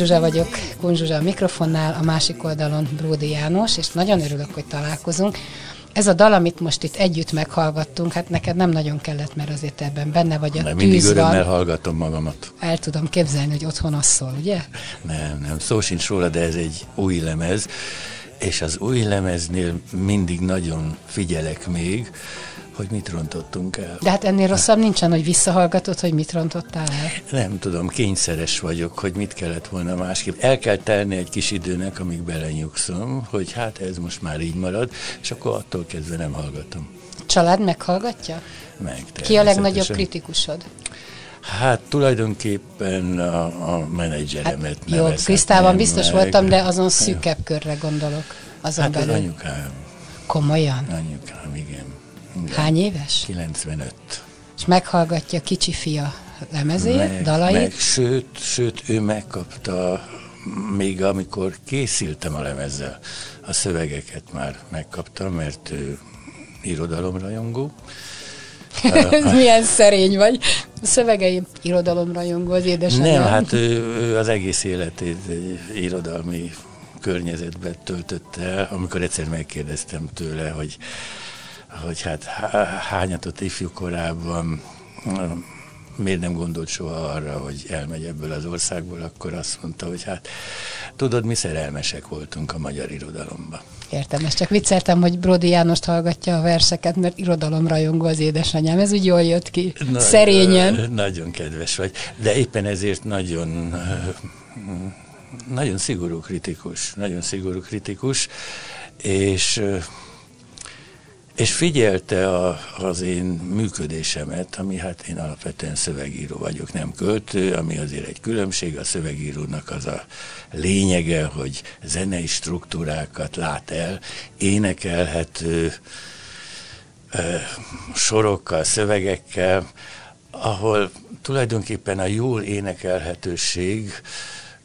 Kun Zsuzsa vagyok, Kun Zsuzsa a mikrofonnál, a másik oldalon Bródi János, és nagyon örülök, hogy találkozunk. Ez a dal, amit most itt együtt meghallgattunk, hát neked nem nagyon kellett, mert azért ebben benne vagy a Mert mindig tűz örömmel hallgatom magamat. El tudom képzelni, hogy otthon az szól, ugye? Nem, nem, szó sincs róla, de ez egy új lemez, és az új lemeznél mindig nagyon figyelek még, hogy mit rontottunk el. De hát ennél rosszabb nincsen, hogy visszahallgatod, hogy mit rontottál el. Nem tudom, kényszeres vagyok, hogy mit kellett volna másképp. El kell telni egy kis időnek, amíg belenyugszom, hogy hát ez most már így marad, és akkor attól kezdve nem hallgatom Család meghallgatja? meg. Ki a legnagyobb kritikusod? Hát tulajdonképpen a, a menedzseremet Hát, jó, Krisztában biztos meg. voltam, de azon szűkebb körre gondolok. Azon Hát az belül. anyukám, Komolyan? anyukám, igen. Igen. Hány éves? 95. És meghallgatja kicsi fia lemezét, meg, dalait? Meg, sőt, sőt, ő megkapta, még amikor készültem a lemezzel, a szövegeket már megkaptam, mert ő irodalomrajongó. Milyen szerény vagy. A szövegeim irodalomrajongó az édesanyám. Nem, hát ő, ő az egész életét egy irodalmi környezetben töltötte el, amikor egyszer megkérdeztem tőle, hogy, hogy hát há- hányatott ifjú korában miért nem gondolt soha arra, hogy elmegy ebből az országból, akkor azt mondta, hogy hát tudod, mi szerelmesek voltunk a magyar irodalomba. Értem, ezt csak vicceltem, hogy Brodi Jánost hallgatja a verseket, mert irodalomrajongó az édesanyám. Ez úgy jól jött ki. Na- Szerényen. Nagyon kedves vagy, de éppen ezért nagyon, nagyon szigorú kritikus, nagyon szigorú kritikus, és, és figyelte a, az én működésemet, ami hát én alapvetően szövegíró vagyok, nem költő, ami azért egy különbség, a szövegírónak az a lényege, hogy zenei struktúrákat lát el, énekelhető, ö, sorokkal, szövegekkel, ahol tulajdonképpen a jól énekelhetőség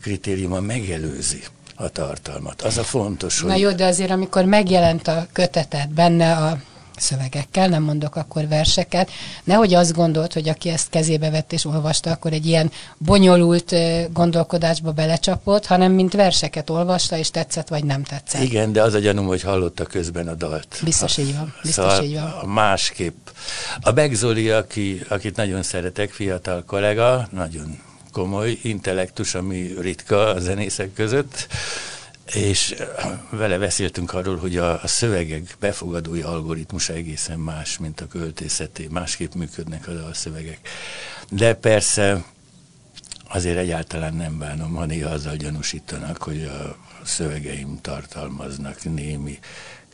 kritériuma megelőzi a tartalmat. Az a fontos, Na hogy jó, de azért amikor megjelent a kötetet benne a szövegekkel, nem mondok akkor verseket, nehogy azt gondolt, hogy aki ezt kezébe vett és olvasta, akkor egy ilyen bonyolult gondolkodásba belecsapott, hanem mint verseket olvasta, és tetszett vagy nem tetszett. igen, de az a gyanúm, hogy hallotta közben a dalt. Biztos így van, biztos szóval így van. A másképp. A Begzoli, aki, akit nagyon szeretek, fiatal kollega, nagyon komoly intellektus, ami ritka a zenészek között, és vele beszéltünk arról, hogy a, szövegek befogadói algoritmusa egészen más, mint a költészeté, másképp működnek a dalszövegek. De persze azért egyáltalán nem bánom, ha néha azzal gyanúsítanak, hogy a szövegeim tartalmaznak némi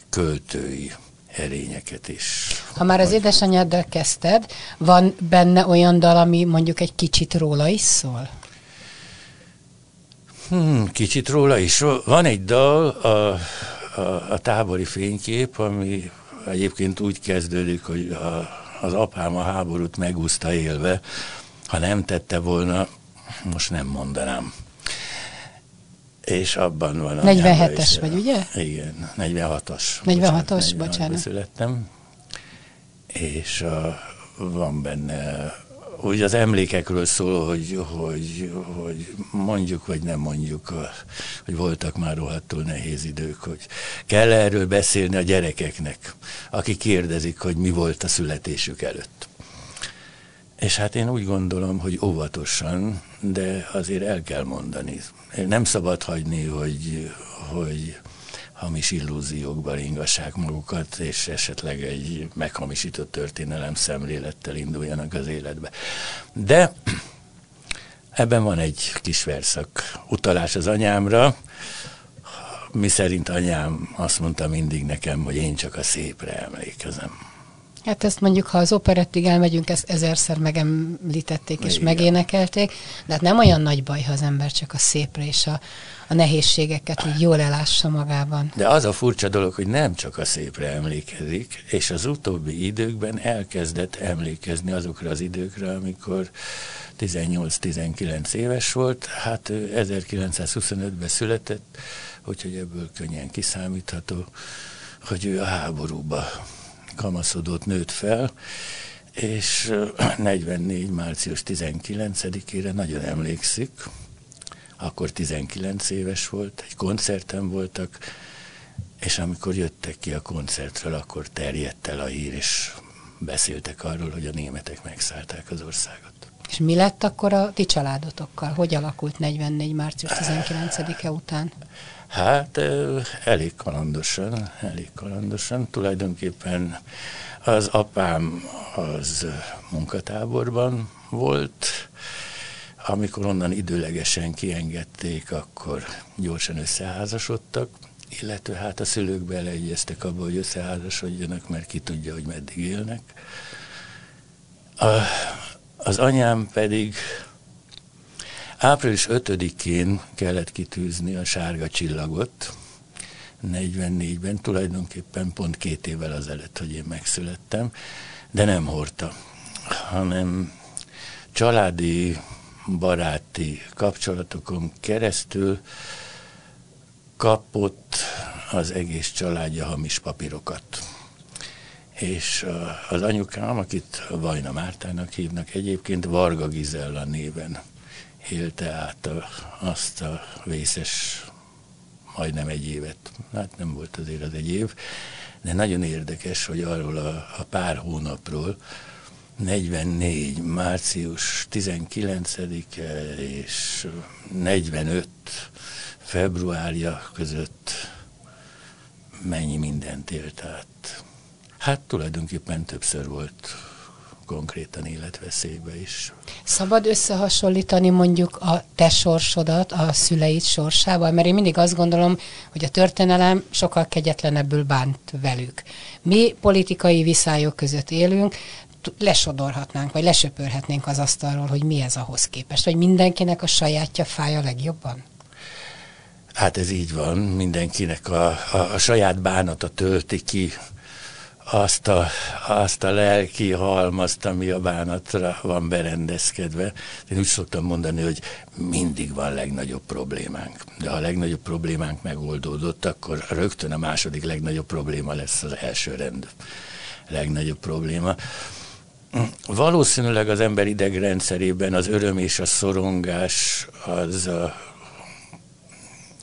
költői erényeket is. Ha már az édesanyáddal kezdted, van benne olyan dal, ami mondjuk egy kicsit róla is szól? Hmm, kicsit róla is. Van egy dal, a, a, a tábori fénykép, ami egyébként úgy kezdődik, hogy a, az apám a háborút megúszta élve. Ha nem tette volna, most nem mondanám. És abban van a 47-es is- vagy, ugye? Igen, 46-os. 46-os, 46-ban bocsánat. születtem. És a, van benne, úgy az emlékekről szól, hogy, hogy, hogy mondjuk vagy nem mondjuk, hogy voltak már rohadtul nehéz idők, hogy kell erről beszélni a gyerekeknek, akik kérdezik, hogy mi volt a születésük előtt. És hát én úgy gondolom, hogy óvatosan, de azért el kell mondani. Nem szabad hagyni, hogy, hogy hamis illúziókba ringassák magukat, és esetleg egy meghamisított történelem szemlélettel induljanak az életbe. De ebben van egy kis verszak, utalás az anyámra, mi szerint anyám azt mondta mindig nekem, hogy én csak a szépre emlékezem. Hát ezt mondjuk, ha az operettig elmegyünk, ezt ezerszer megemlítették és Igen. megénekelték, de hát nem olyan nagy baj, ha az ember csak a szépre és a, a nehézségeket így jól elássa magában. De az a furcsa dolog, hogy nem csak a szépre emlékezik, és az utóbbi időkben elkezdett emlékezni azokra az időkre, amikor 18-19 éves volt, hát 1925-ben született, úgyhogy ebből könnyen kiszámítható, hogy ő a háborúba kamaszodott, nőtt fel, és 44. március 19-ére nagyon emlékszik, akkor 19 éves volt, egy koncerten voltak, és amikor jöttek ki a koncertről, akkor terjedt el a hír, és beszéltek arról, hogy a németek megszállták az országot. És mi lett akkor a ti családotokkal? Hogy alakult 44. március 19-e után? Hát elég kalandosan, elég kalandosan. Tulajdonképpen az apám az munkatáborban volt, amikor onnan időlegesen kiengedték, akkor gyorsan összeházasodtak, illetve hát a szülők beleegyeztek abba, hogy összeházasodjanak, mert ki tudja, hogy meddig élnek. A, az anyám pedig április 5-én kellett kitűzni a sárga csillagot, 44-ben, tulajdonképpen pont két évvel azelőtt, hogy én megszülettem, de nem hordta, hanem családi, baráti kapcsolatokon keresztül kapott az egész családja hamis papírokat. És az anyukám, akit Vajna Mártának hívnak egyébként, Varga Gizella néven élte át a, azt a vészes majdnem egy évet. Hát nem volt azért az egy év, de nagyon érdekes, hogy arról a, a pár hónapról, 44. március 19-e és 45. februárja között mennyi mindent élt át. Hát tulajdonképpen többször volt konkrétan életveszélybe is. Szabad összehasonlítani mondjuk a te sorsodat a szüleid sorsával? Mert én mindig azt gondolom, hogy a történelem sokkal kegyetlenebbül bánt velük. Mi politikai viszályok között élünk, lesodorhatnánk, vagy lesöpörhetnénk az asztalról, hogy mi ez ahhoz képest, hogy mindenkinek a sajátja fáj a legjobban? Hát ez így van, mindenkinek a, a, a saját bánata tölti ki azt a, azt a lelki halmazt, ami a bánatra van berendezkedve. Én úgy szoktam mondani, hogy mindig van legnagyobb problémánk. De ha a legnagyobb problémánk megoldódott, akkor rögtön a második legnagyobb probléma lesz az első rend legnagyobb probléma. Valószínűleg az ember idegrendszerében az öröm és a szorongás az a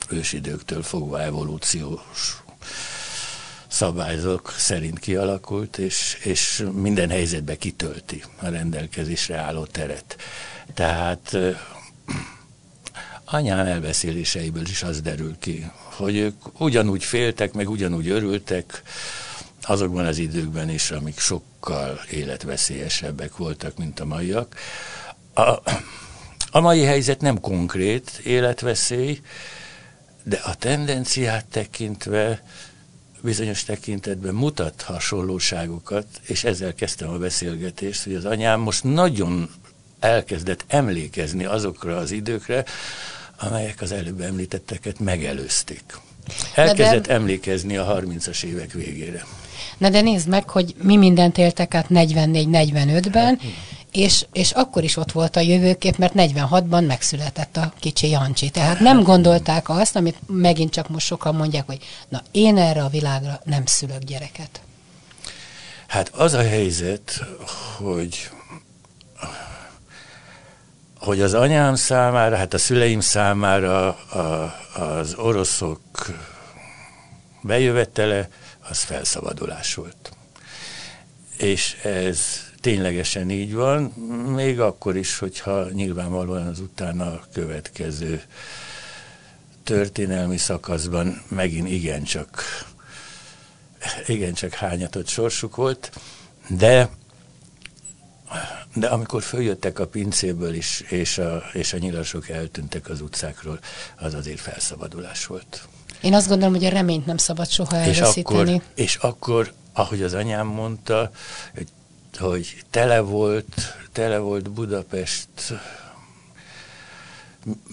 ősidőktől fogva evolúciós szabályzók szerint kialakult, és, és minden helyzetbe kitölti a rendelkezésre álló teret. Tehát anyám elbeszéléseiből is az derül ki, hogy ők ugyanúgy féltek, meg ugyanúgy örültek azokban az időkben is, amik sokkal életveszélyesebbek voltak, mint a maiak. A, a mai helyzet nem konkrét életveszély, de a tendenciát tekintve bizonyos tekintetben mutat hasonlóságokat, és ezzel kezdtem a beszélgetést, hogy az anyám most nagyon elkezdett emlékezni azokra az időkre, amelyek az előbb említetteket megelőzték. Elkezdett de... emlékezni a 30-as évek végére. Na de nézd meg, hogy mi mindent éltek át 44-45-ben, hát, és, és akkor is ott volt a jövőkép, mert 46-ban megszületett a kicsi Jancsi. Tehát nem gondolták azt, amit megint csak most sokan mondják, hogy na én erre a világra nem szülök gyereket. Hát az a helyzet, hogy hogy az anyám számára, hát a szüleim számára a, az oroszok bejövetele, az felszabadulás volt. És ez ténylegesen így van, még akkor is, hogyha nyilvánvalóan az utána következő történelmi szakaszban megint igencsak, igencsak hányatott sorsuk volt, de de amikor följöttek a pincéből is, és a, és a nyilasok eltűntek az utcákról, az azért felszabadulás volt. Én azt gondolom, hogy a reményt nem szabad soha elveszíteni. És akkor, és akkor ahogy az anyám mondta, hogy, hogy tele volt, tele volt Budapest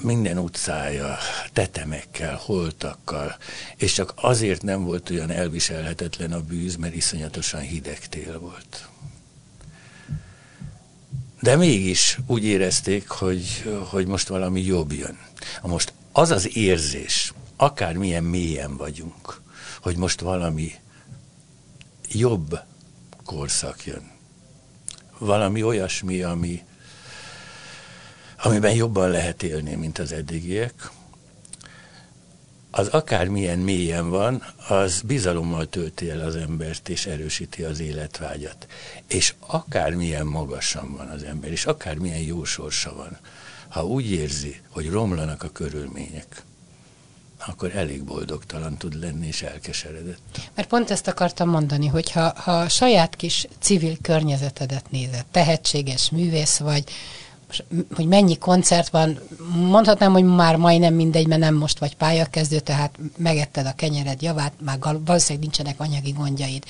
minden utcája tetemekkel, holtakkal, és csak azért nem volt olyan elviselhetetlen a bűz, mert iszonyatosan hideg tél volt. De mégis úgy érezték, hogy, hogy most valami jobb jön. Most az az érzés, akármilyen mélyen vagyunk, hogy most valami jobb korszak jön. Valami olyasmi, ami, amiben jobban lehet élni, mint az eddigiek, az akármilyen mélyen van, az bizalommal tölti el az embert, és erősíti az életvágyat. És akármilyen magasan van az ember, és akármilyen jó sorsa van, ha úgy érzi, hogy romlanak a körülmények, akkor elég boldogtalan tud lenni és elkeseredett. Mert pont ezt akartam mondani, hogy ha, ha a saját kis civil környezetedet nézed, tehetséges művész vagy, hogy mennyi koncert van, mondhatnám, hogy már majdnem mindegy, mert nem most vagy pályakezdő, tehát megetted a kenyered javát, már valószínűleg nincsenek anyagi gondjaid.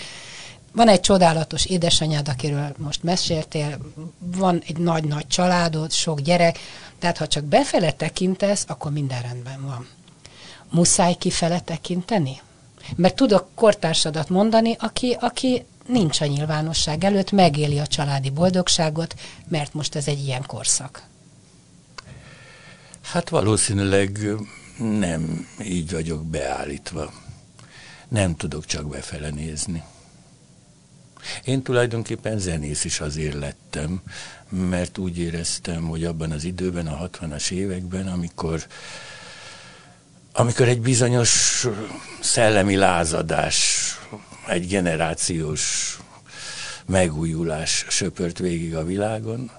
Van egy csodálatos édesanyád, akiről most meséltél, van egy nagy-nagy családod, sok gyerek, tehát ha csak befele tekintesz, akkor minden rendben van. Muszáj kifele tekinteni? Mert tudok kortársadat mondani, aki, aki nincs a nyilvánosság előtt, megéli a családi boldogságot, mert most ez egy ilyen korszak. Hát valószínűleg nem így vagyok beállítva. Nem tudok csak befele nézni. Én tulajdonképpen zenész is azért lettem, mert úgy éreztem, hogy abban az időben, a 60-as években, amikor amikor egy bizonyos szellemi lázadás egy generációs megújulás söpört végig a világon,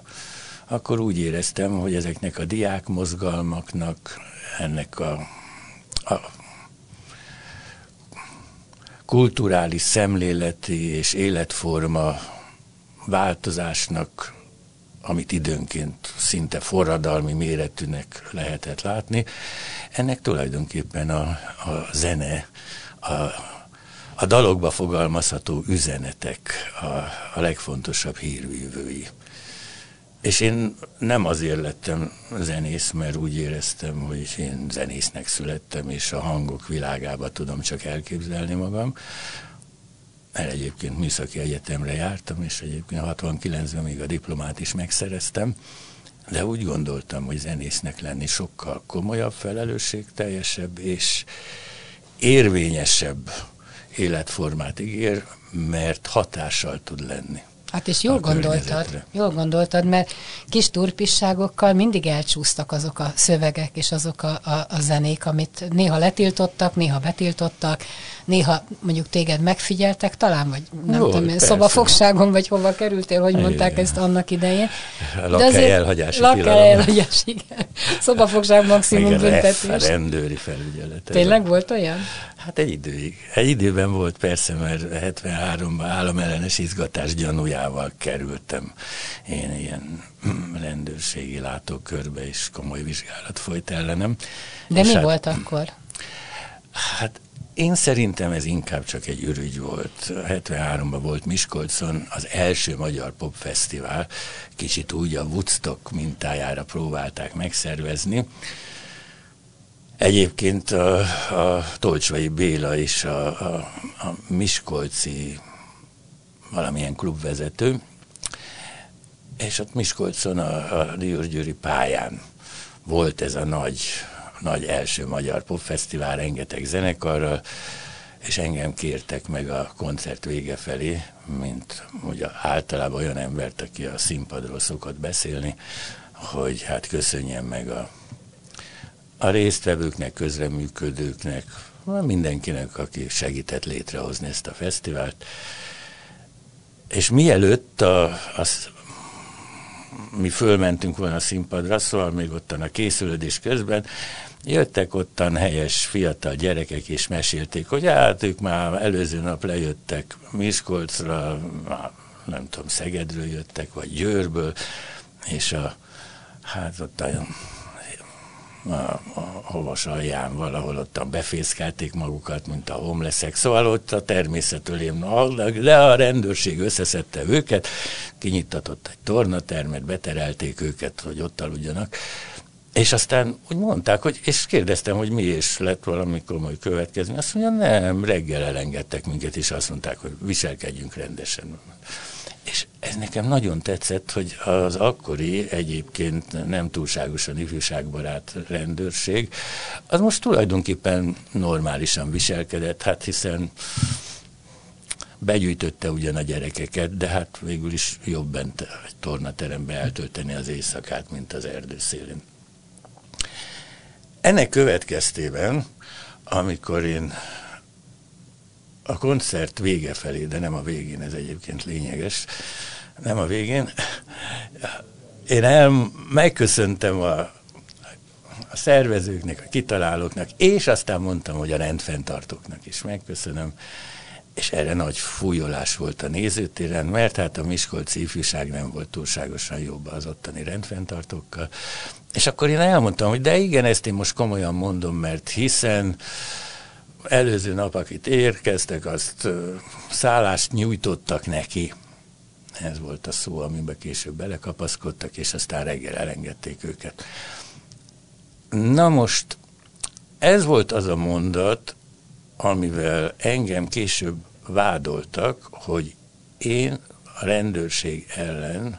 akkor úgy éreztem, hogy ezeknek a diák mozgalmaknak, ennek a, a kulturális szemléleti és életforma változásnak, amit időnként szinte forradalmi méretűnek lehetett látni, ennek tulajdonképpen a, a zene, a a dalokba fogalmazható üzenetek a, a legfontosabb hírvívői. És én nem azért lettem zenész, mert úgy éreztem, hogy én zenésznek születtem, és a hangok világába tudom csak elképzelni magam, mert egyébként műszaki egyetemre jártam, és egyébként 69-ben még a diplomát is megszereztem, de úgy gondoltam, hogy zenésznek lenni sokkal komolyabb, felelősségteljesebb és érvényesebb életformát ígér, mert hatással tud lenni. Hát és jól gondoltad, jól gondoltad, mert kis turpisságokkal mindig elcsúsztak azok a szövegek és azok a, a, a zenék, amit néha letiltottak, néha betiltottak, néha mondjuk téged megfigyeltek, talán, vagy nem Jó, tudom, szobafogságon, vagy hova kerültél, hogy mondták igen. ezt annak idején. Lakhely elhagyási Lakhely elhagyás, igen. Szobafogság maximum igen, büntetés. A rendőri felügyelet. Tényleg volt olyan? Hát egy időig. Egy időben volt persze, mert 73-ban államellenes izgatás gyanújával kerültem. Én ilyen rendőrségi látókörbe is komoly vizsgálat folyt ellenem. De mi hát, volt akkor? Hát én szerintem ez inkább csak egy ürügy volt. 73-ban volt Miskolcon az első magyar popfesztivál, kicsit úgy a Woodstock mintájára próbálták megszervezni. Egyébként a, a Tolcsvai Béla és a, a, a Miskolci valamilyen klubvezető, és ott Miskolcon a, a Diósgyőri pályán volt ez a nagy nagy első magyar popfesztivál, rengeteg zenekarral, és engem kértek meg a koncert vége felé, mint ugye általában olyan embert, aki a színpadról szokott beszélni, hogy hát köszönjem meg a, a résztvevőknek, közreműködőknek, mindenkinek, aki segített létrehozni ezt a fesztivált. És mielőtt a, a, mi fölmentünk volna a színpadra, szóval még ottan a készülődés közben, jöttek ottan helyes fiatal gyerekek, és mesélték, hogy hát ők már előző nap lejöttek Miskolcra, nem tudom, Szegedről jöttek, vagy Győrből, és a, hát ott a a, a hovas alján valahol ottan befészkelték magukat, mint a homleszek. Szóval ott a természetől én de a rendőrség összeszedte őket, kinyittatott egy tornatermet, beterelték őket, hogy ott aludjanak. És aztán úgy mondták, hogy, és kérdeztem, hogy mi is lett valami komoly következni. Azt mondja, nem, reggel elengedtek minket, és azt mondták, hogy viselkedjünk rendesen. És ez nekem nagyon tetszett, hogy az akkori egyébként nem túlságosan ifjúságbarát rendőrség, az most tulajdonképpen normálisan viselkedett, hát hiszen begyűjtötte ugyan a gyerekeket, de hát végül is jobb bent egy tornaterembe eltölteni az éjszakát, mint az erdő szélén. Ennek következtében, amikor én a koncert vége felé, de nem a végén, ez egyébként lényeges, nem a végén, én el, megköszöntem a, a szervezőknek, a kitalálóknak, és aztán mondtam, hogy a rendfenntartóknak is. Megköszönöm, és erre nagy fújolás volt a nézőtéren, mert hát a Miskolci ifjúság nem volt túlságosan jobb az ottani rendfenntartókkal. És akkor én elmondtam, hogy de igen, ezt én most komolyan mondom, mert hiszen előző nap, akit érkeztek, azt szállást nyújtottak neki. Ez volt a szó, amiben később belekapaszkodtak, és aztán reggel elengedték őket. Na most, ez volt az a mondat, amivel engem később vádoltak, hogy én a rendőrség ellen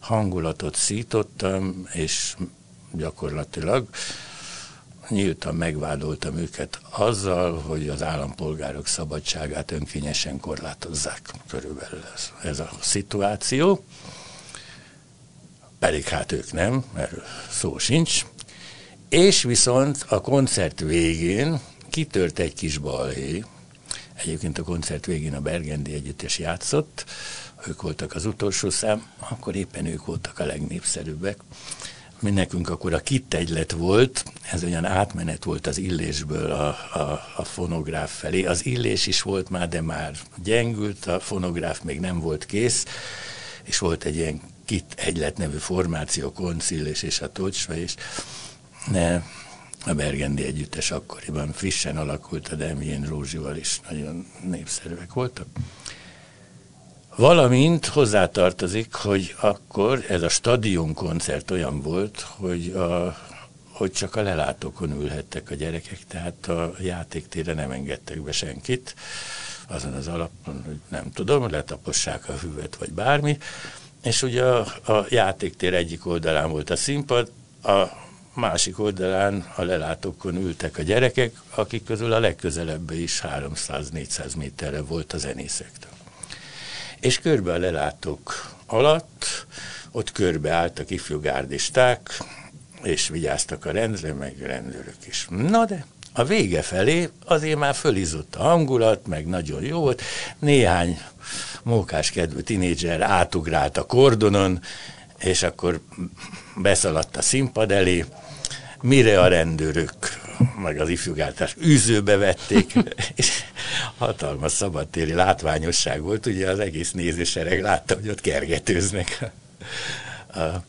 hangulatot szítottam, és gyakorlatilag nyíltan megvádoltam őket azzal, hogy az állampolgárok szabadságát önkényesen korlátozzák. Körülbelül ez, ez a szituáció. Pedig hát ők nem, erről szó sincs. És viszont a koncert végén kitört egy kis balhé. Egyébként a koncert végén a Bergendi Együttes játszott, ők voltak az utolsó szám, akkor éppen ők voltak a legnépszerűbbek mi nekünk akkor a kittegylet volt, ez olyan átmenet volt az illésből a, a, a fonográf felé. Az illés is volt már, de már gyengült, a fonográf még nem volt kész, és volt egy ilyen kit egylet nevű formáció, koncillés és a tocsva is. Ne, a Bergendi együttes akkoriban frissen alakult, a Demjén Rózsival is nagyon népszerűek voltak. Valamint hozzátartozik, hogy akkor ez a stadionkoncert olyan volt, hogy, a, hogy csak a lelátókon ülhettek a gyerekek, tehát a játéktére nem engedtek be senkit, azon az alapon, hogy nem tudom, letapossák a hüvet vagy bármi, és ugye a, a játéktér egyik oldalán volt a színpad, a másik oldalán a lelátókon ültek a gyerekek, akik közül a legközelebb is 300-400 méterre volt a zenészektől és körbe a lelátók alatt, ott körbe álltak ifjú gárdisták, és vigyáztak a rendre, meg rendőrök is. Na de a vége felé azért már fölizott a hangulat, meg nagyon jó volt. Néhány mókás kedvű tinédzser átugrált a kordonon, és akkor beszaladt a színpad elé, mire a rendőrök meg az ifjúgáltás űzőbe vették, és hatalmas szabadtéri látványosság volt, ugye az egész nézősereg látta, hogy ott kergetőznek a, a,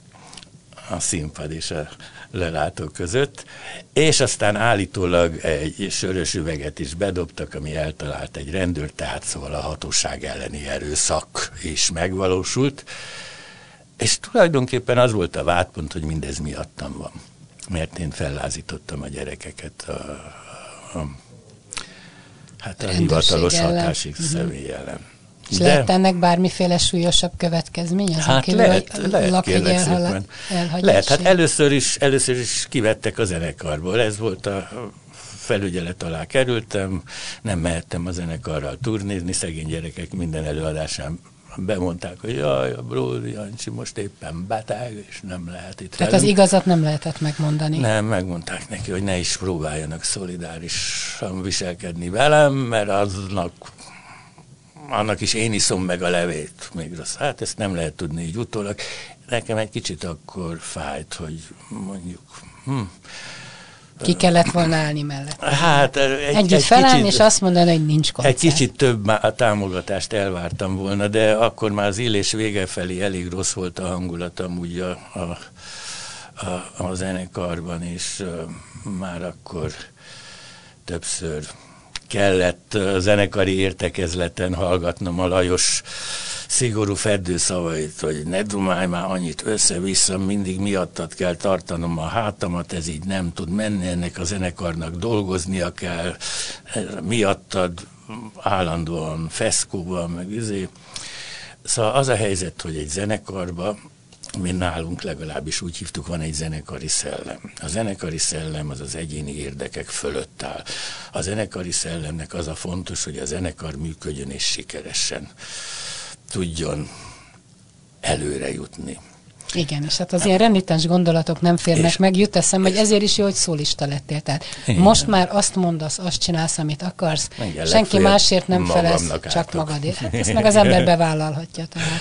a színpad és a lelátók között, és aztán állítólag egy sörös üveget is bedobtak, ami eltalált egy rendőr, tehát szóval a hatóság elleni erőszak is megvalósult, és tulajdonképpen az volt a vádpont, hogy mindez miattam van mert én fellázítottam a gyerekeket a, a, hát a hivatalos hatásig uh-huh. személy ellen. És De, lehet ennek bármiféle súlyosabb következmény? hát kívül, lehet, lehet kérlek szépen. Lehet, hát először is, először is kivettek a zenekarból, ez volt a felügyelet alá kerültem, nem mehettem a zenekarral turnézni, szegény gyerekek minden előadásán bemondták, hogy jaj, a Bródi Jancsi most éppen beteg, és nem lehet itt Tehát velünk. az igazat nem lehetett megmondani. Nem, megmondták neki, hogy ne is próbáljanak szolidárisan viselkedni velem, mert aznak annak is én iszom meg a levét. Még rossz. Hát ezt nem lehet tudni így utólag. Nekem egy kicsit akkor fájt, hogy mondjuk, hm, ki kellett volna állni mellett. Hát egy, Együtt egy felállni, kicsit, és azt mondani, hogy nincs koncert. Egy kicsit több a támogatást elvártam volna, de akkor már az illés vége felé elég rossz volt a hangulatom, úgy a, a a, a zenekarban, és már akkor többször kellett zenekari értekezleten hallgatnom a Lajos szigorú szavait, hogy ne dumálj már annyit össze-vissza, mindig miattad kell tartanom a hátamat, ez így nem tud menni, ennek a zenekarnak dolgoznia kell, miattad állandóan feszkóban, meg izé. Szóval az a helyzet, hogy egy zenekarba mi nálunk legalábbis úgy hívtuk, van egy zenekari szellem. A zenekari szellem az az egyéni érdekek fölött áll. A zenekari szellemnek az a fontos, hogy a zenekar működjön és sikeresen tudjon előre jutni. Igen, és hát az ilyen renitens gondolatok nem férnek és, meg. Jut eszem, hogy ezért is jó, hogy szólista lettél. Tehát igen. most már azt mondasz, azt csinálsz, amit akarsz. Igen, Senki másért nem felesz, csak magadért. Hát ezt meg az ember bevállalhatja. Tehát.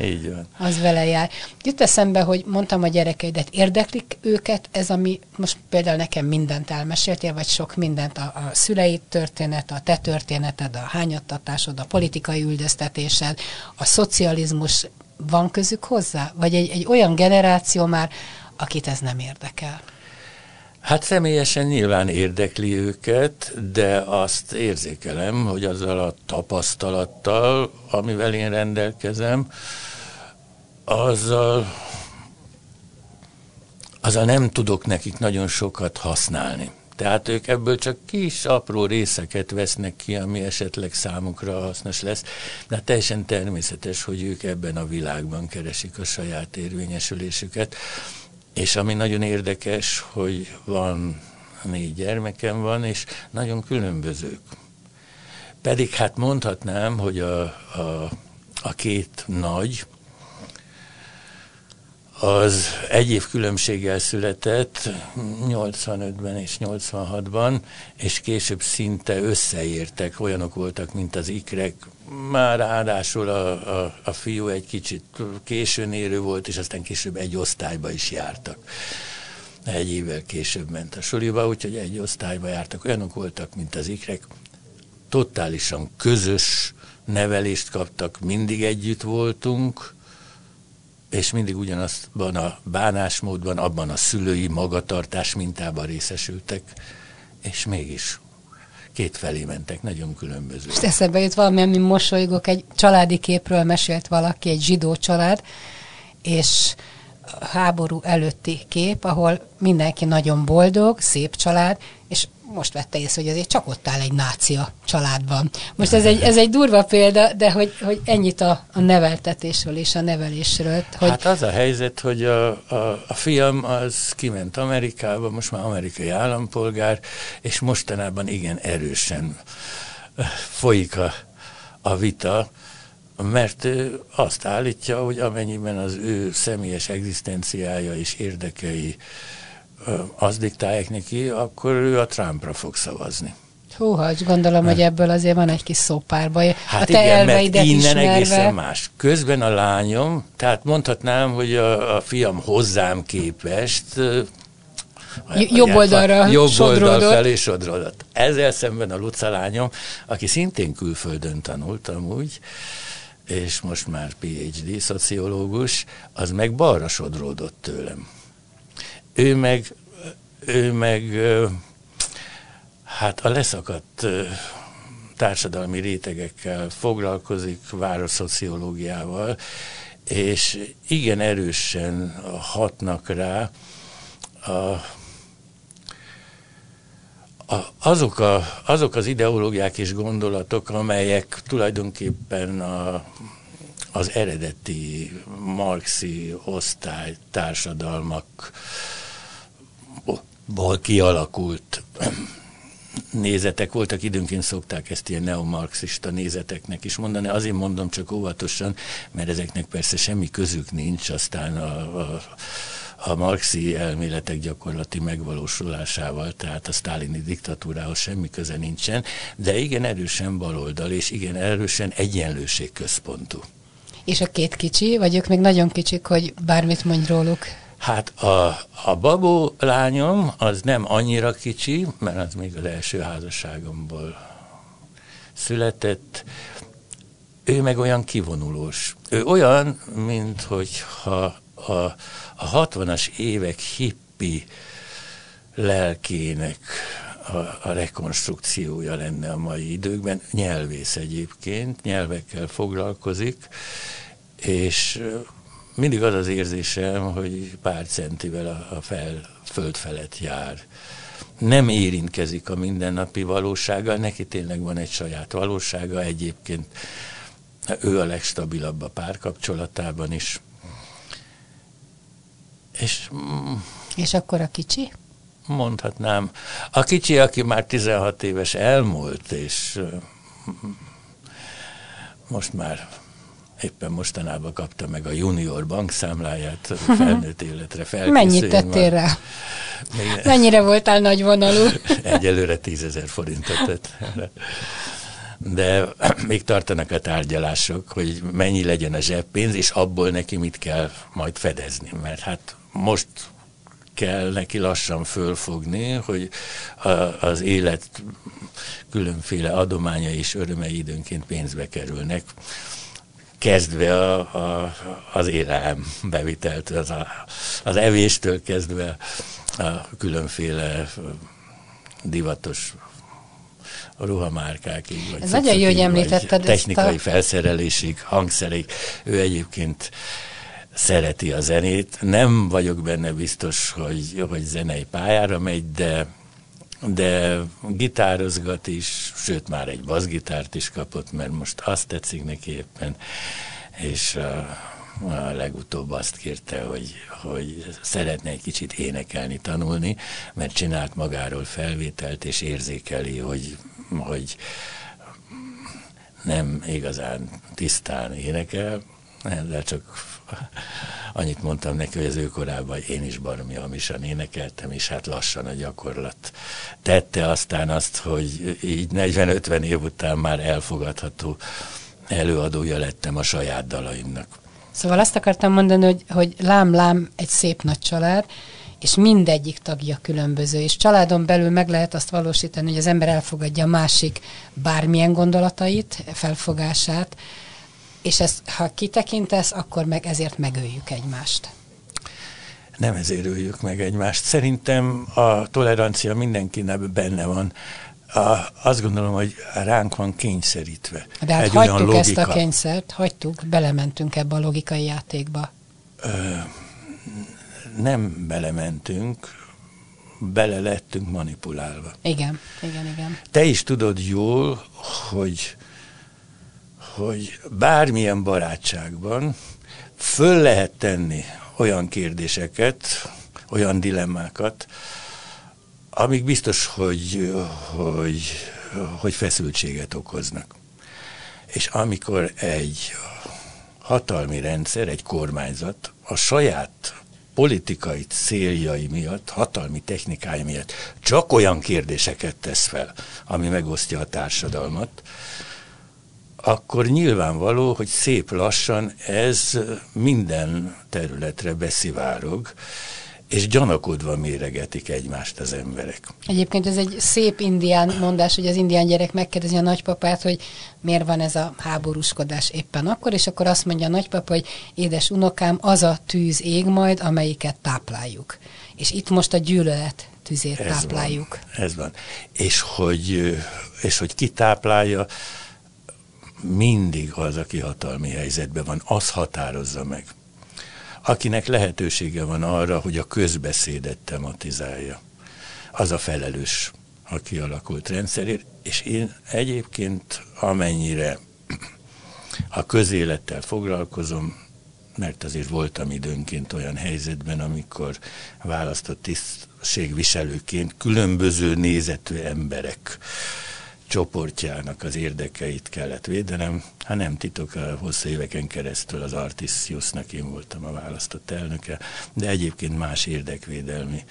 Így van. Az vele jár. Jut eszembe, hogy mondtam a gyerekeidet, érdeklik őket ez, ami most például nekem mindent elmeséltél, vagy sok mindent, a, a szüleid történet, a te történeted, a hányattatásod, a politikai üldöztetésed, a szocializmus, van közük hozzá? Vagy egy, egy olyan generáció már, akit ez nem érdekel? Hát személyesen nyilván érdekli őket, de azt érzékelem, hogy azzal a tapasztalattal, amivel én rendelkezem, azzal, azzal nem tudok nekik nagyon sokat használni. Tehát ők ebből csak kis apró részeket vesznek ki, ami esetleg számukra hasznos lesz, de hát teljesen természetes, hogy ők ebben a világban keresik a saját érvényesülésüket. És ami nagyon érdekes, hogy van négy gyermekem van, és nagyon különbözők. Pedig hát mondhatnám, hogy a, a, a két nagy, az egy év különbséggel született, 85-ben és 86-ban, és később szinte összeértek, olyanok voltak, mint az ikrek. Már ráadásul a, a, a fiú egy kicsit későn érő volt, és aztán később egy osztályba is jártak. Egy évvel később ment a suliba, úgyhogy egy osztályba jártak. Olyanok voltak, mint az ikrek. Totálisan közös nevelést kaptak, mindig együtt voltunk, és mindig ugyanazban a bánásmódban, abban a szülői magatartás mintában részesültek, és mégis két felé mentek, nagyon különböző. És eszembe jut valami, ami mosolygok, egy családi képről mesélt valaki, egy zsidó család, és háború előtti kép, ahol mindenki nagyon boldog, szép család, és most vette észre, hogy azért csak ott áll egy nácia családban. Most ez egy, ez egy durva példa, de hogy, hogy ennyit a, a neveltetésről és a nevelésről. Hogy... Hát az a helyzet, hogy a, a, a fiam az kiment Amerikába, most már amerikai állampolgár, és mostanában igen erősen folyik a, a vita, mert azt állítja, hogy amennyiben az ő személyes egzisztenciája és érdekei azt diktálják neki, akkor ő a Trumpra fog szavazni. Húha, gondolom, hogy ebből azért van egy kis szópárbaj. Hát a te igen, mert innen ismerve... egészen más. Közben a lányom, tehát mondhatnám, hogy a, a fiam hozzám képest jobb oldalra jobb oldal felé sodródott. Ezzel szemben a Luca lányom, aki szintén külföldön tanult amúgy, és most már PhD szociológus, az meg balra sodródott tőlem. Ő meg, ő meg hát a leszakadt társadalmi rétegekkel foglalkozik, városszociológiával, és igen erősen hatnak rá a azok, a, azok az ideológiák és gondolatok, amelyek tulajdonképpen a, az eredeti marxi osztály társadalmak ból kialakult nézetek voltak, időnként szokták ezt ilyen neomarxista nézeteknek is mondani. Azért mondom csak óvatosan, mert ezeknek persze semmi közük nincs, aztán a, a, a marxi elméletek gyakorlati megvalósulásával, tehát a sztálini diktatúrához semmi köze nincsen, de igen erősen baloldal, és igen erősen egyenlőségközpontú. És a két kicsi, vagy ők még nagyon kicsik, hogy bármit mondj róluk? Hát a, a babó lányom az nem annyira kicsi, mert az még az első házasságomból született. Ő meg olyan kivonulós. Ő olyan, mint hogyha a, a 60-as évek hippi lelkének a, a rekonstrukciója lenne a mai időkben. Nyelvész egyébként, nyelvekkel foglalkozik, és mindig az az érzésem, hogy pár centivel a, a fel, föld felett jár. Nem érintkezik a mindennapi valósággal, neki tényleg van egy saját valósága, egyébként ő a legstabilabb a párkapcsolatában is. És, és akkor a kicsi? Mondhatnám. A kicsi, aki már 16 éves elmúlt, és most már éppen mostanában kapta meg a junior bankszámláját felnőtt életre felkészüljön. Mennyit tettél rá? Még... Mennyire voltál nagyvonalú? Egyelőre tízezer forintot tett. De még tartanak a tárgyalások, hogy mennyi legyen a zseppénz, és abból neki mit kell majd fedezni. Mert hát most kell neki lassan fölfogni, hogy a, az élet különféle adományai és örömei időnként pénzbe kerülnek kezdve a, a, az élelem bevitelt, az, a, az evéstől kezdve a különféle divatos ruhamárkákig, vagy Ez nagyon jó, hogy említetted technikai a... felszerelésig, hangszerig. Ő egyébként szereti a zenét. Nem vagyok benne biztos, hogy, hogy zenei pályára megy, de de gitározgat is, sőt már egy bassgitárt is kapott, mert most azt tetszik neki éppen, és a, a legutóbb azt kérte, hogy, hogy szeretne egy kicsit énekelni, tanulni, mert csinált magáról felvételt, és érzékeli, hogy, hogy nem igazán tisztán énekel, de csak annyit mondtam neki, hogy az ő korában én is baromi hamisan énekeltem, és hát lassan a gyakorlat tette aztán azt, hogy így 40-50 év után már elfogadható előadója lettem a saját dalaimnak. Szóval azt akartam mondani, hogy, hogy lám-lám egy szép nagy család, és mindegyik tagja különböző, és családon belül meg lehet azt valósítani, hogy az ember elfogadja a másik bármilyen gondolatait, felfogását, és ezt, ha kitekintesz, akkor meg ezért megöljük egymást. Nem ezért öljük meg egymást. Szerintem a tolerancia mindenkinek benne van. A, azt gondolom, hogy ránk van kényszerítve. De hát egy hagytuk olyan logika. ezt a kényszert, hagytuk, belementünk ebbe a logikai játékba. Ö, nem belementünk, bele lettünk manipulálva. Igen, igen, igen. Te is tudod jól, hogy hogy bármilyen barátságban föl lehet tenni olyan kérdéseket, olyan dilemmákat, amik biztos, hogy, hogy, hogy feszültséget okoznak. És amikor egy hatalmi rendszer, egy kormányzat a saját politikai céljai miatt, hatalmi technikái miatt csak olyan kérdéseket tesz fel, ami megosztja a társadalmat, akkor nyilvánvaló, hogy szép lassan ez minden területre beszivárog, és gyanakodva méregetik egymást az emberek. Egyébként ez egy szép indián mondás, hogy az indián gyerek megkérdezi a nagypapát, hogy miért van ez a háborúskodás éppen akkor, és akkor azt mondja a nagypapa, hogy édes unokám, az a tűz ég majd, amelyiket tápláljuk. És itt most a gyűlölet tüzét ez tápláljuk. Van, ez van. És hogy, és hogy ki táplálja, mindig az, aki hatalmi helyzetben van, az határozza meg. Akinek lehetősége van arra, hogy a közbeszédet tematizálja. Az a felelős a kialakult rendszerért, és én egyébként amennyire a közélettel foglalkozom, mert azért voltam időnként olyan helyzetben, amikor választott tisztségviselőként különböző nézetű emberek csoportjának az érdekeit kellett védenem. Hát nem titok, a hosszú éveken keresztül az Artisiusnak én voltam a választott elnöke, de egyébként más érdekvédelmi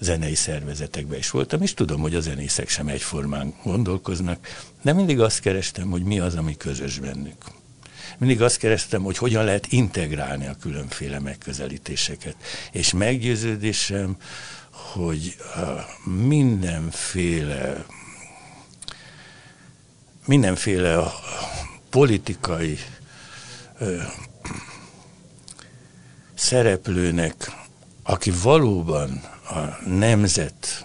zenei szervezetekben is voltam, és tudom, hogy a zenészek sem egyformán gondolkoznak, de mindig azt kerestem, hogy mi az, ami közös bennük. Mindig azt kerestem, hogy hogyan lehet integrálni a különféle megközelítéseket. És meggyőződésem, hogy mindenféle mindenféle politikai szereplőnek, aki valóban a nemzet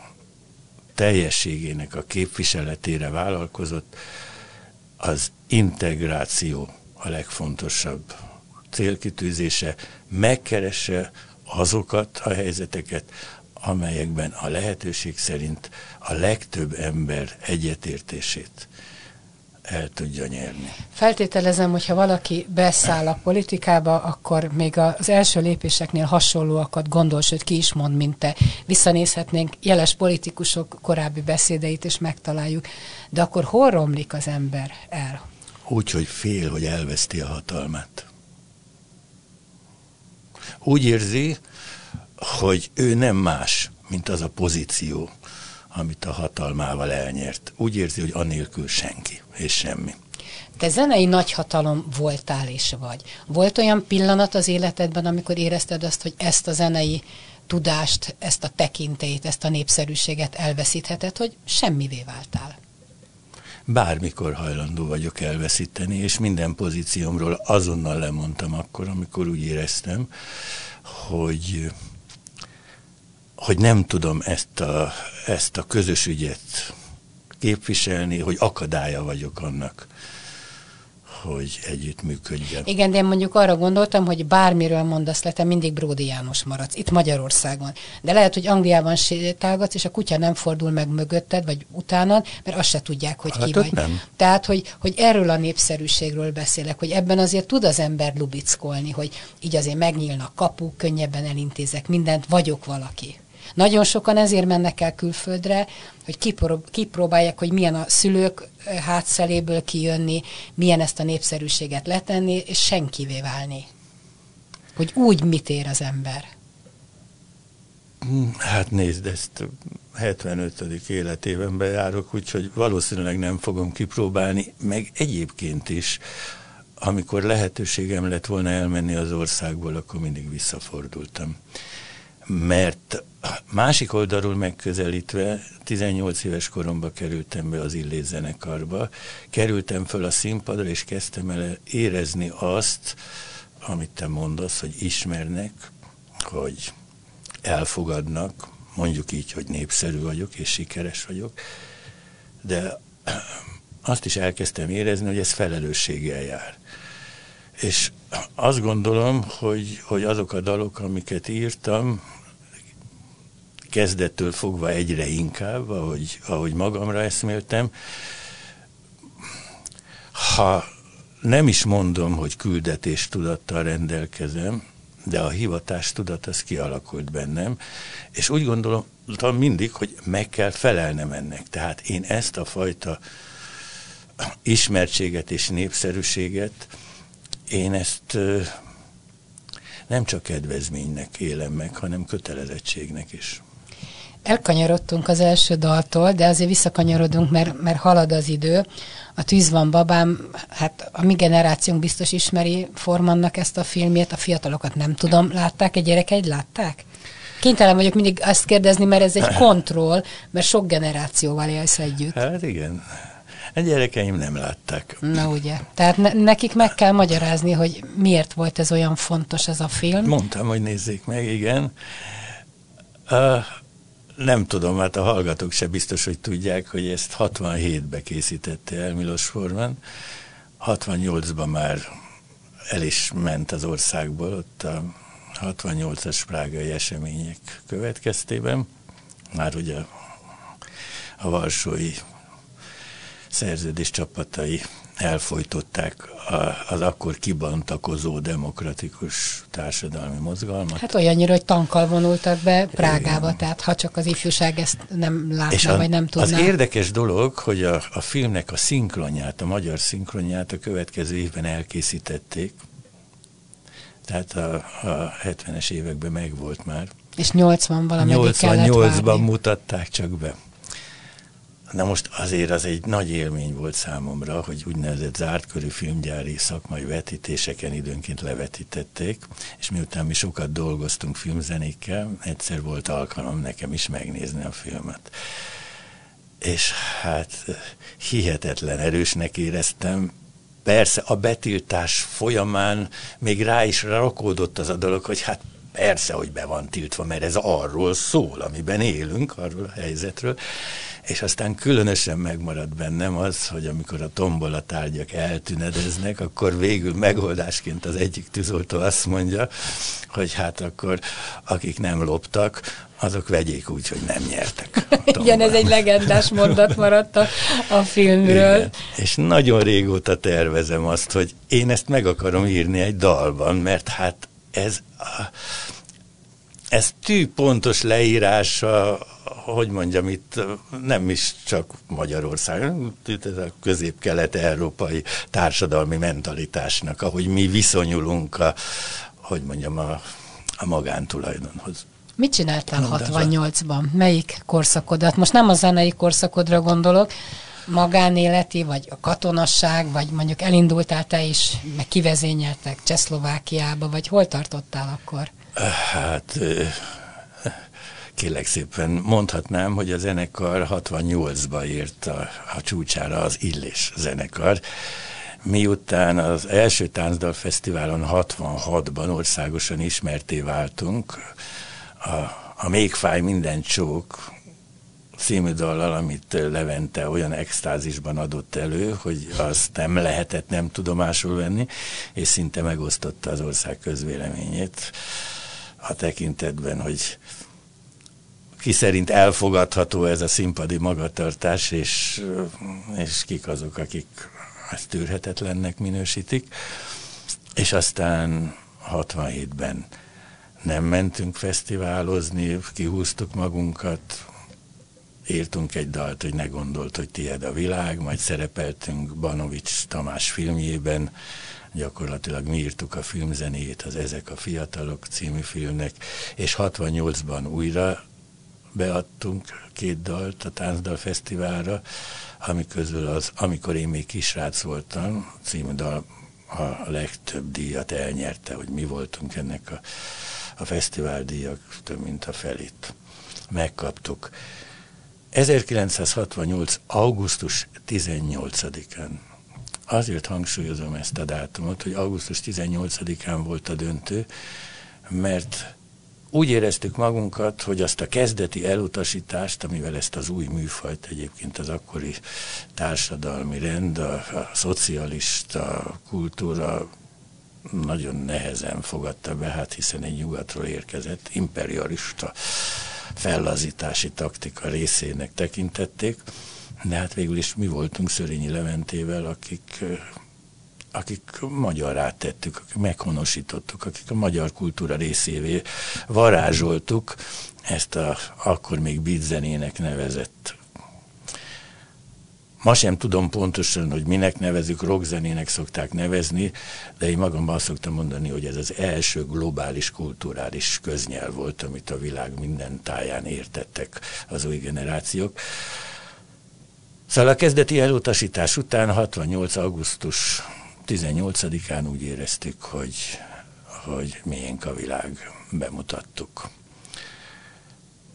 teljességének a képviseletére vállalkozott, az integráció a legfontosabb célkitűzése, megkeresse azokat a helyzeteket, amelyekben a lehetőség szerint a legtöbb ember egyetértését el tudja nyerni. Feltételezem, hogyha valaki beszáll a politikába, akkor még az első lépéseknél hasonlóakat gondol, sőt ki is mond, mint te. Visszanézhetnénk jeles politikusok korábbi beszédeit, és megtaláljuk. De akkor hol romlik az ember el? Úgy, hogy fél, hogy elveszti a hatalmát. Úgy érzi, hogy ő nem más, mint az a pozíció, amit a hatalmával elnyert. Úgy érzi, hogy anélkül senki és semmi. Te zenei nagyhatalom voltál és vagy. Volt olyan pillanat az életedben, amikor érezted azt, hogy ezt a zenei tudást, ezt a tekintélyt, ezt a népszerűséget elveszítheted, hogy semmivé váltál? Bármikor hajlandó vagyok elveszíteni, és minden pozíciómról azonnal lemondtam akkor, amikor úgy éreztem, hogy hogy nem tudom ezt a, ezt a közös ügyet képviselni, hogy akadálya vagyok annak, hogy együttműködjön. Igen, de én mondjuk arra gondoltam, hogy bármiről mondasz le, te mindig Bródi János maradsz, itt Magyarországon. De lehet, hogy Angliában sétálgatsz, és a kutya nem fordul meg mögötted, vagy utánad, mert azt se tudják, hogy hát ki vagy. Nem. Tehát, hogy, hogy erről a népszerűségről beszélek, hogy ebben azért tud az ember lubickolni, hogy így azért megnyílnak kapuk, könnyebben elintézek mindent, vagyok valaki. Nagyon sokan ezért mennek el külföldre, hogy kiprób- kipróbálják, hogy milyen a szülők hátszeléből kijönni, milyen ezt a népszerűséget letenni, és senkivé válni. Hogy úgy mit ér az ember. Hát nézd, ezt 75. életében bejárok, úgyhogy valószínűleg nem fogom kipróbálni, meg egyébként is, amikor lehetőségem lett volna elmenni az országból, akkor mindig visszafordultam. Mert Másik oldalról megközelítve, 18 éves koromban kerültem be az Illés zenekarba, kerültem föl a színpadra, és kezdtem el érezni azt, amit te mondasz, hogy ismernek, hogy elfogadnak, mondjuk így, hogy népszerű vagyok, és sikeres vagyok, de azt is elkezdtem érezni, hogy ez felelősséggel jár. És azt gondolom, hogy, hogy azok a dalok, amiket írtam, kezdettől fogva egyre inkább, ahogy, ahogy magamra eszméltem. Ha nem is mondom, hogy küldetés tudattal rendelkezem, de a hivatás tudat az kialakult bennem, és úgy gondolom mindig, hogy meg kell felelnem ennek. Tehát én ezt a fajta ismertséget és népszerűséget, én ezt nem csak kedvezménynek élem meg, hanem kötelezettségnek is. Elkanyarodtunk az első daltól, de azért visszakanyarodunk, mert, mert halad az idő. A Tűz van babám, hát a mi generációnk biztos ismeri Formannak ezt a filmjét, a fiatalokat nem tudom, látták, egy gyerekeid látták? Kénytelen vagyok mindig azt kérdezni, mert ez egy kontroll, mert sok generációval élsz együtt. Hát igen. A gyerekeim nem látták. Na ugye. Tehát ne, nekik meg kell magyarázni, hogy miért volt ez olyan fontos ez a film. Mondtam, hogy nézzék meg, igen. Uh, nem tudom, hát a hallgatók se biztos, hogy tudják, hogy ezt 67-be készítette el Milos Forman. 68-ban már el is ment az országból, ott a 68-as prágai események következtében. Már ugye a Varsói szerződés csapatai elfolytották az akkor kibantakozó demokratikus társadalmi mozgalmat. Hát olyannyira, hogy tankkal vonultak be Prágába, Igen. tehát ha csak az ifjúság ezt nem látná, És a, vagy nem tudná. Az érdekes dolog, hogy a, a filmnek a szinkronját, a magyar szinkronját a következő évben elkészítették, tehát a, a 70-es években megvolt már. És 80 valamelyik 88-ban mutatták csak be. Na most azért az egy nagy élmény volt számomra, hogy úgynevezett zártkörű filmgyári szakmai vetítéseken időnként levetítették, és miután mi sokat dolgoztunk filmzenékkel, egyszer volt alkalom nekem is megnézni a filmet. És hát hihetetlen erősnek éreztem, persze a betiltás folyamán még rá is rakódott az a dolog, hogy hát persze, hogy be van tiltva, mert ez arról szól, amiben élünk, arról a helyzetről. És aztán különösen megmarad bennem az, hogy amikor a tombola tárgyak eltünedeznek, akkor végül megoldásként az egyik tűzoltó azt mondja, hogy hát akkor akik nem loptak, azok vegyék úgy, hogy nem nyertek. Igen, ez egy legendás mondat maradt a, a filmről. Igen. És nagyon régóta tervezem azt, hogy én ezt meg akarom írni egy dalban, mert hát ez, ez tű pontos leírása, hogy mondjam, itt nem is csak Magyarország, itt ez a közép-kelet-európai társadalmi mentalitásnak, ahogy mi viszonyulunk a, hogy mondjam, a, a magántulajdonhoz. Mit csináltál 68-ban? Melyik korszakodat? Most nem a zenei korszakodra gondolok, magánéleti, vagy a katonasság, vagy mondjuk elindultál te is, meg kivezényeltek Csehszlovákiába, vagy hol tartottál akkor? Hát kérlek szépen mondhatnám, hogy a zenekar 68-ba ért a, a csúcsára az Illés zenekar, miután az első Táncdal Fesztiválon 66-ban országosan ismerté váltunk, a, a Még fáj minden csók című dallal, amit Levente olyan extázisban adott elő, hogy azt nem lehetett nem tudomásul venni, és szinte megosztotta az ország közvéleményét a tekintetben, hogy ki szerint elfogadható ez a színpadi magatartás, és, és kik azok, akik ezt tűrhetetlennek minősítik. És aztán 67-ben nem mentünk fesztiválozni, kihúztuk magunkat, írtunk egy dalt, hogy ne gondolt, hogy tiéd a világ, majd szerepeltünk Banovics Tamás filmjében, gyakorlatilag mi írtuk a filmzenéjét, az Ezek a fiatalok című filmnek, és 68-ban újra beadtunk két dalt a Táncdal Fesztiválra, ami közül az Amikor én még kisrác voltam című dal a legtöbb díjat elnyerte, hogy mi voltunk ennek a, a fesztiváldíjak több mint a felét. Megkaptuk. 1968. augusztus 18-án. Azért hangsúlyozom ezt a dátumot, hogy augusztus 18-án volt a döntő, mert úgy éreztük magunkat, hogy azt a kezdeti elutasítást, amivel ezt az új műfajt egyébként az akkori társadalmi rend, a, a szocialista kultúra nagyon nehezen fogadta be, hát hiszen egy nyugatról érkezett imperialista fellazítási taktika részének tekintették, de hát végül is mi voltunk Szörényi Leventével, akik akik magyarrá tettük, akik meghonosítottuk, akik a magyar kultúra részévé varázsoltuk ezt a akkor még beatzenének nevezett Ma sem tudom pontosan, hogy minek nevezük, rockzenének szokták nevezni, de én magamban azt szoktam mondani, hogy ez az első globális kulturális köznyelv volt, amit a világ minden táján értettek az új generációk. Szóval a kezdeti elutasítás után 68. augusztus 18-án úgy éreztük, hogy, hogy miénk a világ, bemutattuk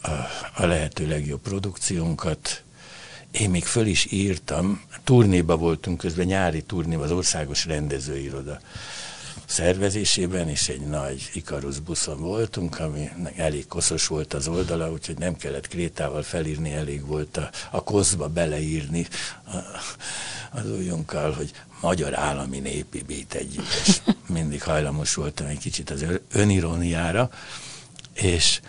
a, a lehető legjobb produkciónkat. Én még föl is írtam, turnéba voltunk közben, nyári turnéba, az országos rendezőiroda szervezésében, és egy nagy Ikarus buszon voltunk, ami elég koszos volt az oldala, úgyhogy nem kellett krétával felírni, elég volt a, a koszba beleírni a, az ujjunkkal, hogy Magyar Állami Népi Beat együttes. Mindig hajlamos voltam egy kicsit az öniróniára, és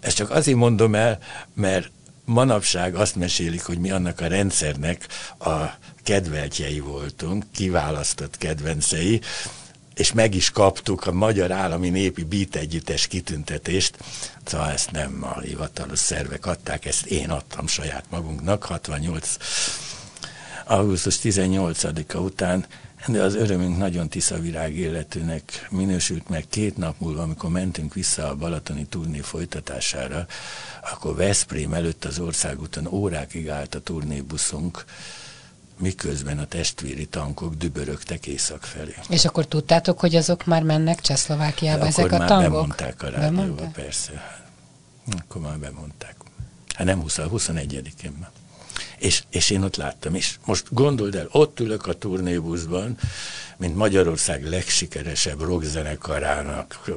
ezt csak azért mondom el, mert manapság azt mesélik, hogy mi annak a rendszernek a kedveltjei voltunk, kiválasztott kedvencei, és meg is kaptuk a Magyar Állami Népi Beat Együttes kitüntetést, szóval ezt nem a hivatalos szervek adták, ezt én adtam saját magunknak, 68 augusztus 18-a után, de az örömünk nagyon virág életűnek minősült meg két nap múlva, amikor mentünk vissza a Balatoni turné folytatására, akkor Veszprém előtt az országúton órákig állt a turnébuszunk, miközben a testvéri tankok dübörögtek észak felé. És akkor tudtátok, hogy azok már mennek Csehszlovákiába, ezek a már tankok? bemondták a rádióba, Bemondták? persze. Akkor már bemondták. Hát nem 20, 21-én már. És, és én ott láttam, és most gondold el, ott ülök a turnébuszban, mint Magyarország legsikeresebb rockzenekarának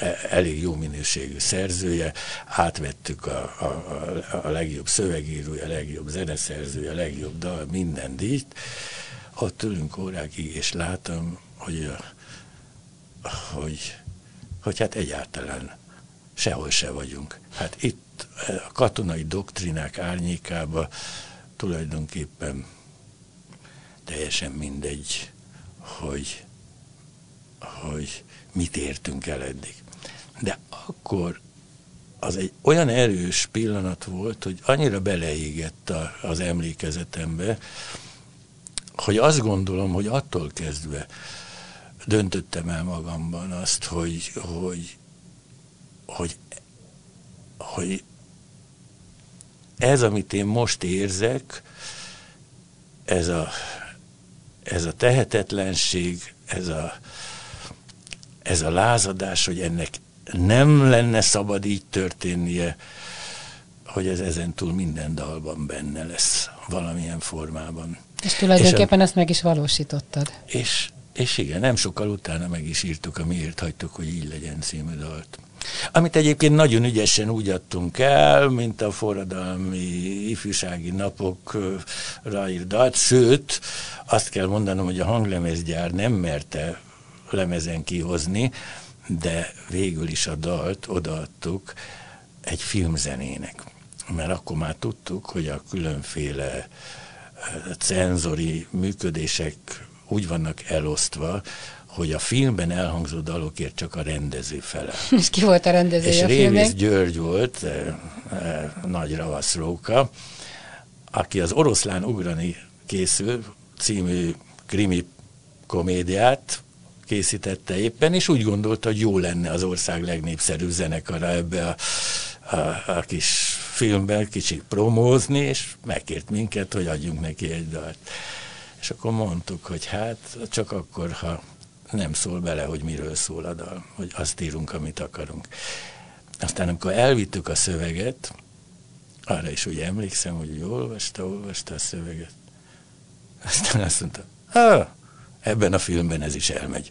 e, elég jó minőségű szerzője, átvettük a, a, a, a legjobb szövegírója, a legjobb zeneszerzője, a legjobb dal, minden díjt. Ott ülünk órákig, és látom, hogy, hogy, hogy hát egyáltalán sehol se vagyunk. Hát itt a katonai doktrinák árnyékába tulajdonképpen teljesen mindegy, hogy, hogy mit értünk el eddig. De akkor az egy olyan erős pillanat volt, hogy annyira beleégett a, az emlékezetembe, hogy azt gondolom, hogy attól kezdve döntöttem el magamban azt, hogy, hogy, hogy, hogy ez, amit én most érzek, ez a, ez a tehetetlenség, ez a, ez a lázadás, hogy ennek nem lenne szabad így történnie, hogy ez ezen túl minden dalban benne lesz valamilyen formában. És tulajdonképpen és a, ezt meg is valósítottad. És, és igen, nem sokkal utána meg is írtuk a Miért hagytuk, hogy így legyen című dalt. Amit egyébként nagyon ügyesen úgy adtunk el, mint a forradalmi ifjúsági napokra írt sőt, azt kell mondanom, hogy a hanglemezgyár nem merte lemezen kihozni, de végül is a dalt odaadtuk egy filmzenének. Mert akkor már tudtuk, hogy a különféle eh, cenzori működések úgy vannak elosztva, hogy a filmben elhangzó dalokért csak a rendező fele. És ki volt a rendező És a Révész György volt, e, e, nagy ravaszróka, aki az Oroszlán ugrani készül című krimi komédiát készítette éppen, és úgy gondolta, hogy jó lenne az ország legnépszerűbb zenekara ebbe a, a, a kis filmben kicsit promózni, és megkért minket, hogy adjunk neki egy dalt. És akkor mondtuk, hogy hát csak akkor, ha nem szól bele, hogy miről szól a dal, hogy azt írunk, amit akarunk. Aztán amikor elvittük a szöveget, arra is úgy emlékszem, hogy jól olvasta, olvasta a szöveget. Aztán azt mondta, ah, ebben a filmben ez is elmegy.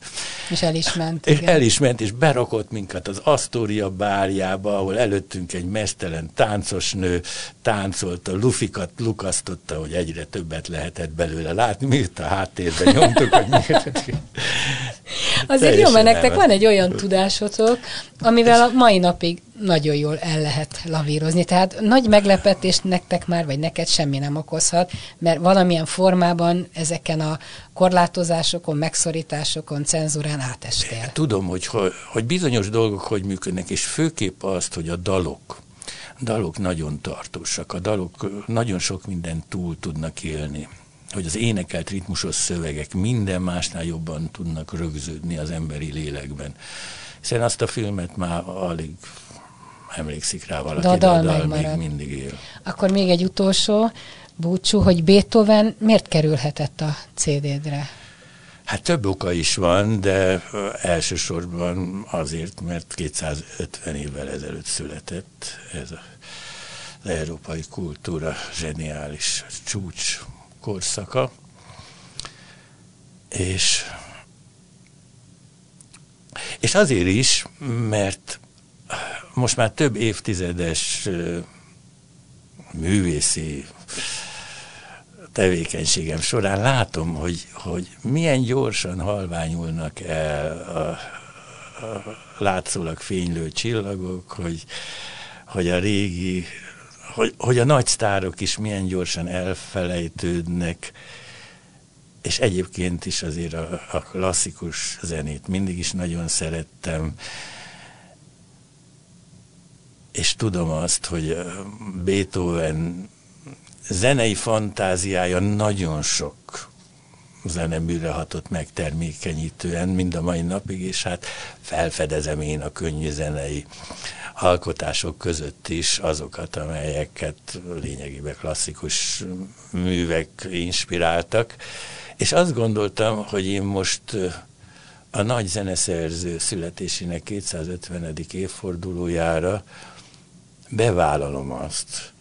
És el is ment. És el is ment, és berakott minket az Astoria bárjába, ahol előttünk egy mesztelen táncos nő táncolta, lufikat lukasztotta, hogy egyre többet lehetett belőle látni. Mi itt a háttérben nyomtuk, hogy miért. Azért jó, mert nektek van egy olyan tudásotok, amivel a mai napig nagyon jól el lehet lavírozni. Tehát nagy meglepetés nektek már, vagy neked semmi nem okozhat, mert valamilyen formában ezeken a korlátozásokon, megszorításokon, cenzúrán átestél. Tudom, hogy, hogy bizonyos dolgok hogy működnek, és főképp azt, hogy a dalok, dalok nagyon tartósak, a dalok nagyon sok mindent túl tudnak élni hogy az énekelt ritmusos szövegek minden másnál jobban tudnak rögződni az emberi lélekben. Hiszen azt a filmet már alig emlékszik rá valaki, de a dal, de a dal még mindig él. Akkor még egy utolsó búcsú, hogy Beethoven miért kerülhetett a CD-dre? Hát több oka is van, de elsősorban azért, mert 250 évvel ezelőtt született ez a, európai kultúra zseniális csúcs korszaka, és, és azért is, mert most már több évtizedes művészi tevékenységem során látom, hogy, hogy milyen gyorsan halványulnak el a, a látszólag fénylő csillagok, hogy, hogy a régi, hogy, hogy a nagy sztárok is milyen gyorsan elfelejtődnek, és egyébként is azért a, a klasszikus zenét mindig is nagyon szerettem, és tudom azt, hogy Beethoven zenei fantáziája nagyon sok zeneműre hatott meg termékenyítően, mind a mai napig, és hát felfedezem én a könnyű zenei alkotások között is azokat, amelyeket lényegében klasszikus művek inspiráltak. És azt gondoltam, hogy én most a nagy zeneszerző születésének 250. évfordulójára bevállalom azt,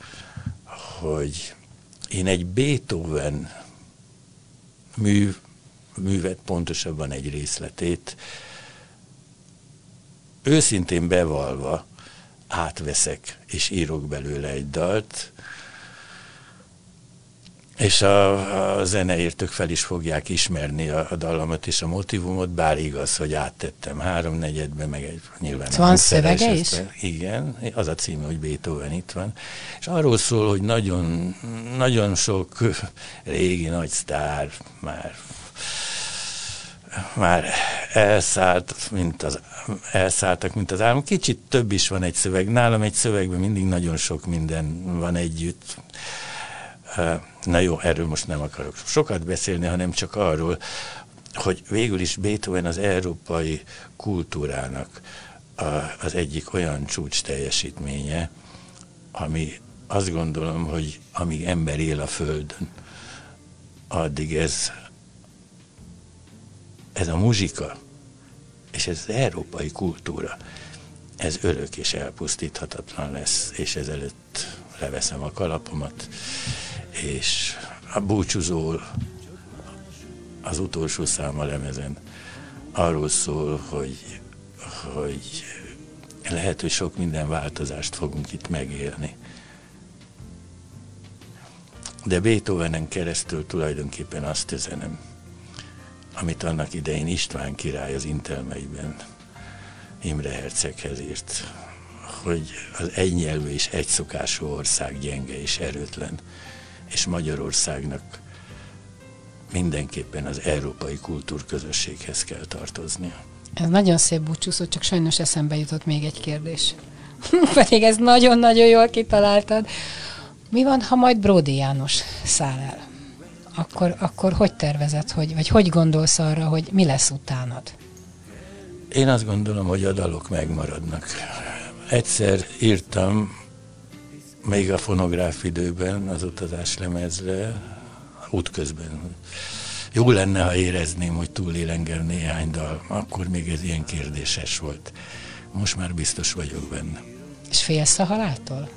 hogy én egy Beethoven mű, művet, pontosabban egy részletét, őszintén bevalva átveszek és írok belőle egy dalt, és a, a zeneértők fel is fogják ismerni a, a dallamot és a motivumot, bár igaz, hogy áttettem háromnegyedbe, meg egy nyilván... Van szövege is? Igen, az a címe, hogy Beethoven itt van. És arról szól, hogy nagyon, nagyon sok régi nagy sztár már már elszállt, mint az, elszálltak, mint az álom. Kicsit több is van egy szöveg. Nálam egy szövegben mindig nagyon sok minden van együtt. Na jó, erről most nem akarok sokat beszélni, hanem csak arról, hogy végül is Beethoven az európai kultúrának az egyik olyan csúcs teljesítménye, ami azt gondolom, hogy amíg ember él a Földön, addig ez ez a muzsika, és ez az európai kultúra, ez örök és elpusztíthatatlan lesz, és ezelőtt leveszem a kalapomat, és a búcsúzól az utolsó száma lemezen arról szól, hogy, hogy lehet, hogy sok minden változást fogunk itt megélni. De Beethovenen keresztül tulajdonképpen azt üzenem, amit annak idején István király az intelmeiben Imre Herceghez írt, hogy az egynyelvű és egyszokású ország gyenge és erőtlen, és Magyarországnak mindenképpen az európai kultúrközösséghez kell tartoznia. Ez nagyon szép búcsúszó, csak sajnos eszembe jutott még egy kérdés. Pedig ez nagyon-nagyon jól kitaláltad. Mi van, ha majd Bródi János száll el? akkor, akkor hogy tervezed, hogy, vagy hogy gondolsz arra, hogy mi lesz utánad? Én azt gondolom, hogy a dalok megmaradnak. Egyszer írtam, még a fonográf időben, az utazás lemezre, útközben. Jó lenne, ha érezném, hogy túlél engem néhány dal. Akkor még ez ilyen kérdéses volt. Most már biztos vagyok benne. És félsz a haláltól?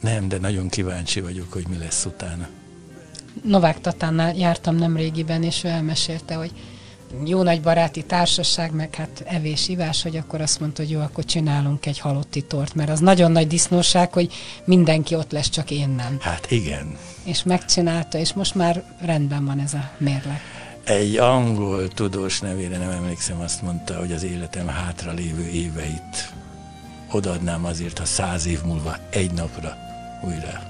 Nem, de nagyon kíváncsi vagyok, hogy mi lesz utána. Novák Tatánnál jártam nem régiben, és ő elmesélte, hogy jó nagy baráti társaság, meg hát evés, ivás, hogy akkor azt mondta, hogy jó, akkor csinálunk egy halotti tort, mert az nagyon nagy disznóság, hogy mindenki ott lesz, csak én nem. Hát igen. És megcsinálta, és most már rendben van ez a mérleg. Egy angol tudós nevére nem emlékszem, azt mondta, hogy az életem hátra lévő éveit odaadnám azért, ha száz év múlva egy napra újra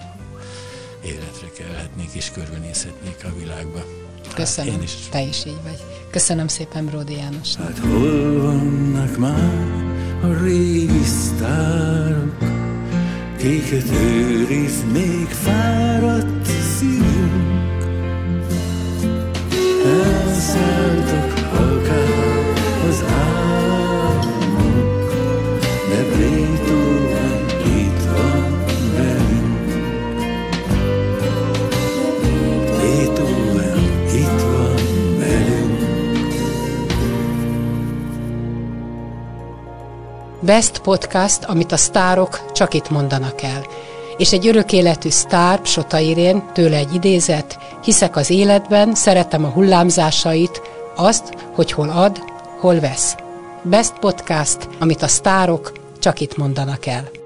életre kelhetnék és körülnézhetnék a világba. Köszönöm, hát én is. te is így vagy. Köszönöm szépen Bródi János. Hát hol vannak már a régi sztárok, Kéket őriz még fáradt szívünk. Elszálltak Best Podcast, amit a sztárok csak itt mondanak el. És egy örök életű sztár, Sota Irén, tőle egy idézet, hiszek az életben, szeretem a hullámzásait, azt, hogy hol ad, hol vesz. Best Podcast, amit a sztárok csak itt mondanak el.